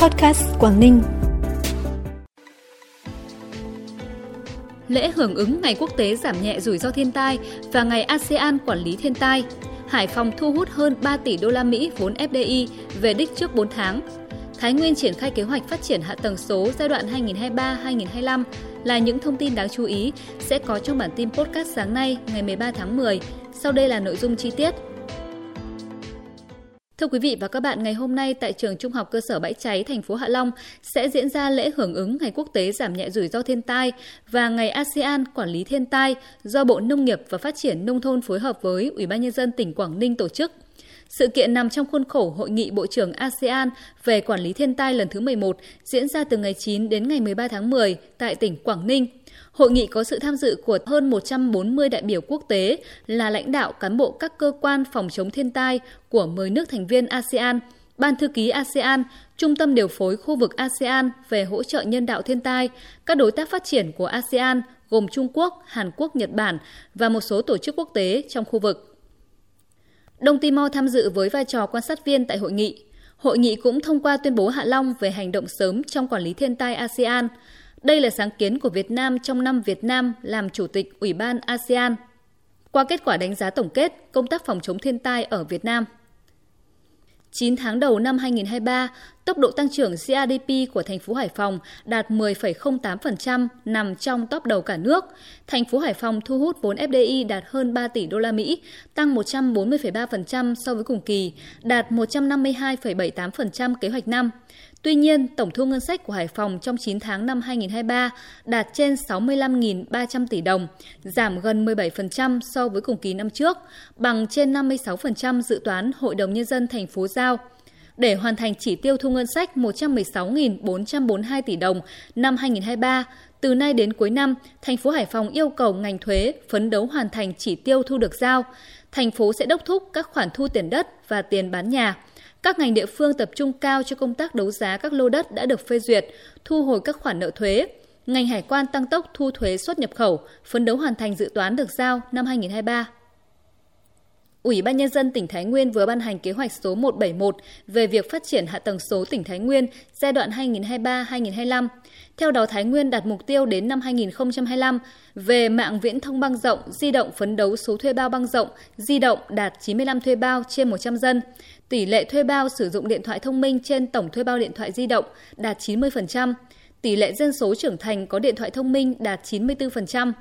Podcast Quảng Ninh. Lễ hưởng ứng Ngày Quốc tế giảm nhẹ rủi ro thiên tai và Ngày ASEAN quản lý thiên tai, Hải Phòng thu hút hơn 3 tỷ đô la Mỹ vốn FDI về đích trước 4 tháng. Thái Nguyên triển khai kế hoạch phát triển hạ tầng số giai đoạn 2023-2025 là những thông tin đáng chú ý sẽ có trong bản tin podcast sáng nay ngày 13 tháng 10. Sau đây là nội dung chi tiết. Thưa quý vị và các bạn, ngày hôm nay tại trường Trung học cơ sở Bãi Cháy, thành phố Hạ Long sẽ diễn ra lễ hưởng ứng Ngày Quốc tế giảm nhẹ rủi ro thiên tai và Ngày ASEAN quản lý thiên tai do Bộ Nông nghiệp và Phát triển Nông thôn phối hợp với Ủy ban Nhân dân tỉnh Quảng Ninh tổ chức. Sự kiện nằm trong khuôn khổ Hội nghị Bộ trưởng ASEAN về quản lý thiên tai lần thứ 11 diễn ra từ ngày 9 đến ngày 13 tháng 10 tại tỉnh Quảng Ninh. Hội nghị có sự tham dự của hơn 140 đại biểu quốc tế là lãnh đạo cán bộ các cơ quan phòng chống thiên tai của 10 nước thành viên ASEAN, Ban thư ký ASEAN, Trung tâm điều phối khu vực ASEAN về hỗ trợ nhân đạo thiên tai, các đối tác phát triển của ASEAN gồm Trung Quốc, Hàn Quốc, Nhật Bản và một số tổ chức quốc tế trong khu vực. Đông Timor tham dự với vai trò quan sát viên tại hội nghị. Hội nghị cũng thông qua tuyên bố Hạ Long về hành động sớm trong quản lý thiên tai ASEAN. Đây là sáng kiến của Việt Nam trong năm Việt Nam làm Chủ tịch Ủy ban ASEAN. Qua kết quả đánh giá tổng kết công tác phòng chống thiên tai ở Việt Nam – 9 tháng đầu năm 2023, tốc độ tăng trưởng GDP của thành phố Hải Phòng đạt 10,08%, nằm trong top đầu cả nước. Thành phố Hải Phòng thu hút vốn FDI đạt hơn 3 tỷ đô la Mỹ, tăng 140,3% so với cùng kỳ, đạt 152,78% kế hoạch năm. Tuy nhiên, tổng thu ngân sách của Hải Phòng trong 9 tháng năm 2023 đạt trên 65.300 tỷ đồng, giảm gần 17% so với cùng kỳ năm trước, bằng trên 56% dự toán Hội đồng Nhân dân thành phố giao. Để hoàn thành chỉ tiêu thu ngân sách 116.442 tỷ đồng năm 2023, từ nay đến cuối năm, thành phố Hải Phòng yêu cầu ngành thuế phấn đấu hoàn thành chỉ tiêu thu được giao. Thành phố sẽ đốc thúc các khoản thu tiền đất và tiền bán nhà – các ngành địa phương tập trung cao cho công tác đấu giá các lô đất đã được phê duyệt, thu hồi các khoản nợ thuế. Ngành hải quan tăng tốc thu thuế xuất nhập khẩu, phấn đấu hoàn thành dự toán được giao năm 2023. Ủy ban Nhân dân tỉnh Thái Nguyên vừa ban hành kế hoạch số 171 về việc phát triển hạ tầng số tỉnh Thái Nguyên giai đoạn 2023-2025. Theo đó, Thái Nguyên đặt mục tiêu đến năm 2025 về mạng viễn thông băng rộng, di động phấn đấu số thuê bao băng rộng, di động đạt 95 thuê bao trên 100 dân. Tỷ lệ thuê bao sử dụng điện thoại thông minh trên tổng thuê bao điện thoại di động đạt 90%. Tỷ lệ dân số trưởng thành có điện thoại thông minh đạt 94%.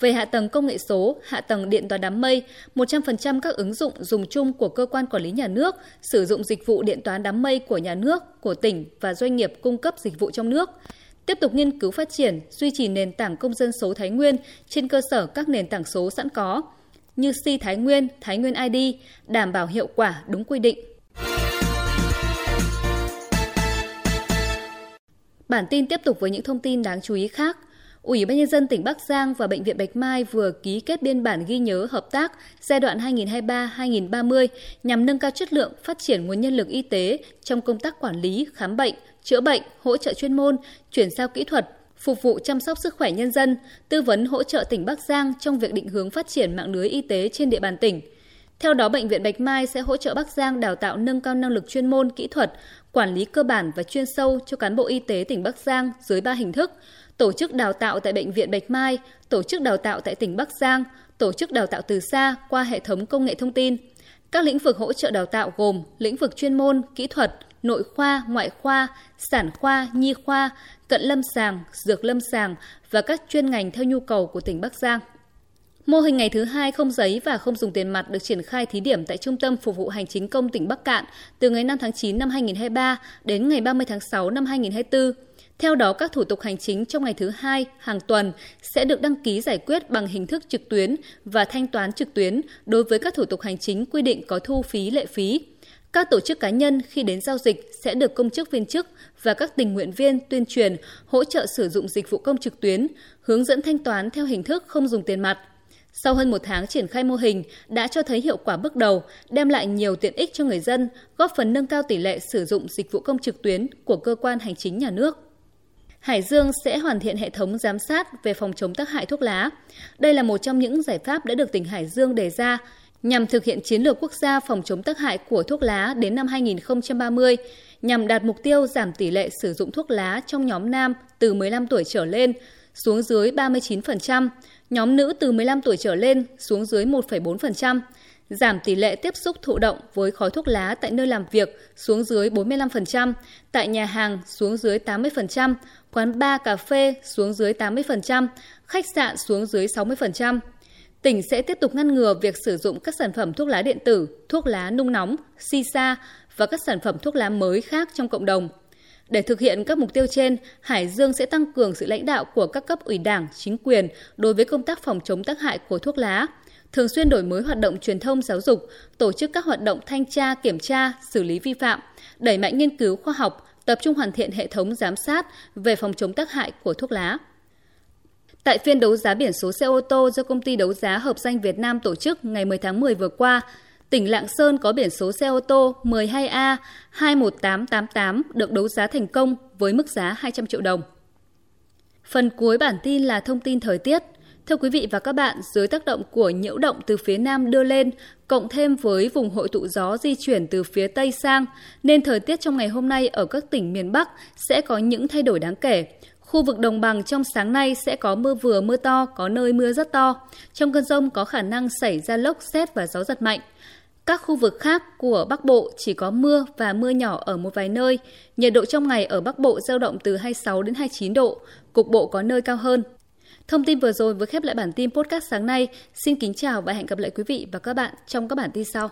Về hạ tầng công nghệ số, hạ tầng điện toán đám mây, 100% các ứng dụng dùng chung của cơ quan quản lý nhà nước sử dụng dịch vụ điện toán đám mây của nhà nước, của tỉnh và doanh nghiệp cung cấp dịch vụ trong nước. Tiếp tục nghiên cứu phát triển, duy trì nền tảng công dân số Thái Nguyên trên cơ sở các nền tảng số sẵn có như Si Thái Nguyên, Thái Nguyên ID, đảm bảo hiệu quả đúng quy định. Bản tin tiếp tục với những thông tin đáng chú ý khác. Ủy ban nhân dân tỉnh Bắc Giang và bệnh viện Bạch Mai vừa ký kết biên bản ghi nhớ hợp tác giai đoạn 2023-2030 nhằm nâng cao chất lượng, phát triển nguồn nhân lực y tế trong công tác quản lý, khám bệnh, chữa bệnh, hỗ trợ chuyên môn, chuyển giao kỹ thuật, phục vụ chăm sóc sức khỏe nhân dân, tư vấn hỗ trợ tỉnh Bắc Giang trong việc định hướng phát triển mạng lưới y tế trên địa bàn tỉnh. Theo đó, Bệnh viện Bạch Mai sẽ hỗ trợ Bắc Giang đào tạo nâng cao năng lực chuyên môn, kỹ thuật, quản lý cơ bản và chuyên sâu cho cán bộ y tế tỉnh Bắc Giang dưới 3 hình thức – tổ chức đào tạo tại Bệnh viện Bạch Mai, tổ chức đào tạo tại tỉnh Bắc Giang, tổ chức đào tạo từ xa qua hệ thống công nghệ thông tin. Các lĩnh vực hỗ trợ đào tạo gồm lĩnh vực chuyên môn, kỹ thuật, nội khoa, ngoại khoa, sản khoa, nhi khoa, cận lâm sàng, dược lâm sàng và các chuyên ngành theo nhu cầu của tỉnh Bắc Giang. Mô hình ngày thứ hai không giấy và không dùng tiền mặt được triển khai thí điểm tại Trung tâm Phục vụ Hành chính công tỉnh Bắc Cạn từ ngày 5 tháng 9 năm 2023 đến ngày 30 tháng 6 năm 2024. Theo đó, các thủ tục hành chính trong ngày thứ hai hàng tuần sẽ được đăng ký giải quyết bằng hình thức trực tuyến và thanh toán trực tuyến đối với các thủ tục hành chính quy định có thu phí lệ phí. Các tổ chức cá nhân khi đến giao dịch sẽ được công chức viên chức và các tình nguyện viên tuyên truyền hỗ trợ sử dụng dịch vụ công trực tuyến, hướng dẫn thanh toán theo hình thức không dùng tiền mặt. Sau hơn một tháng triển khai mô hình đã cho thấy hiệu quả bước đầu, đem lại nhiều tiện ích cho người dân, góp phần nâng cao tỷ lệ sử dụng dịch vụ công trực tuyến của cơ quan hành chính nhà nước. Hải Dương sẽ hoàn thiện hệ thống giám sát về phòng chống tác hại thuốc lá. Đây là một trong những giải pháp đã được tỉnh Hải Dương đề ra nhằm thực hiện chiến lược quốc gia phòng chống tác hại của thuốc lá đến năm 2030, nhằm đạt mục tiêu giảm tỷ lệ sử dụng thuốc lá trong nhóm nam từ 15 tuổi trở lên xuống dưới 39%, nhóm nữ từ 15 tuổi trở lên xuống dưới 1,4%, giảm tỷ lệ tiếp xúc thụ động với khói thuốc lá tại nơi làm việc xuống dưới 45%, tại nhà hàng xuống dưới 80%, quán bar cà phê xuống dưới 80%, khách sạn xuống dưới 60%. Tỉnh sẽ tiếp tục ngăn ngừa việc sử dụng các sản phẩm thuốc lá điện tử, thuốc lá nung nóng, si sa và các sản phẩm thuốc lá mới khác trong cộng đồng. Để thực hiện các mục tiêu trên, Hải Dương sẽ tăng cường sự lãnh đạo của các cấp ủy đảng, chính quyền đối với công tác phòng chống tác hại của thuốc lá, thường xuyên đổi mới hoạt động truyền thông giáo dục, tổ chức các hoạt động thanh tra, kiểm tra, xử lý vi phạm, đẩy mạnh nghiên cứu khoa học, tập trung hoàn thiện hệ thống giám sát về phòng chống tác hại của thuốc lá. Tại phiên đấu giá biển số xe ô tô do công ty đấu giá hợp danh Việt Nam tổ chức ngày 10 tháng 10 vừa qua, tỉnh Lạng Sơn có biển số xe ô tô 12A 21888 được đấu giá thành công với mức giá 200 triệu đồng. Phần cuối bản tin là thông tin thời tiết. Thưa quý vị và các bạn, dưới tác động của nhiễu động từ phía Nam đưa lên, cộng thêm với vùng hội tụ gió di chuyển từ phía Tây sang, nên thời tiết trong ngày hôm nay ở các tỉnh miền Bắc sẽ có những thay đổi đáng kể. Khu vực đồng bằng trong sáng nay sẽ có mưa vừa mưa to, có nơi mưa rất to. Trong cơn rông có khả năng xảy ra lốc, xét và gió giật mạnh. Các khu vực khác của Bắc Bộ chỉ có mưa và mưa nhỏ ở một vài nơi. Nhiệt độ trong ngày ở Bắc Bộ dao động từ 26 đến 29 độ, cục bộ có nơi cao hơn. Thông tin vừa rồi vừa khép lại bản tin podcast sáng nay. Xin kính chào và hẹn gặp lại quý vị và các bạn trong các bản tin sau.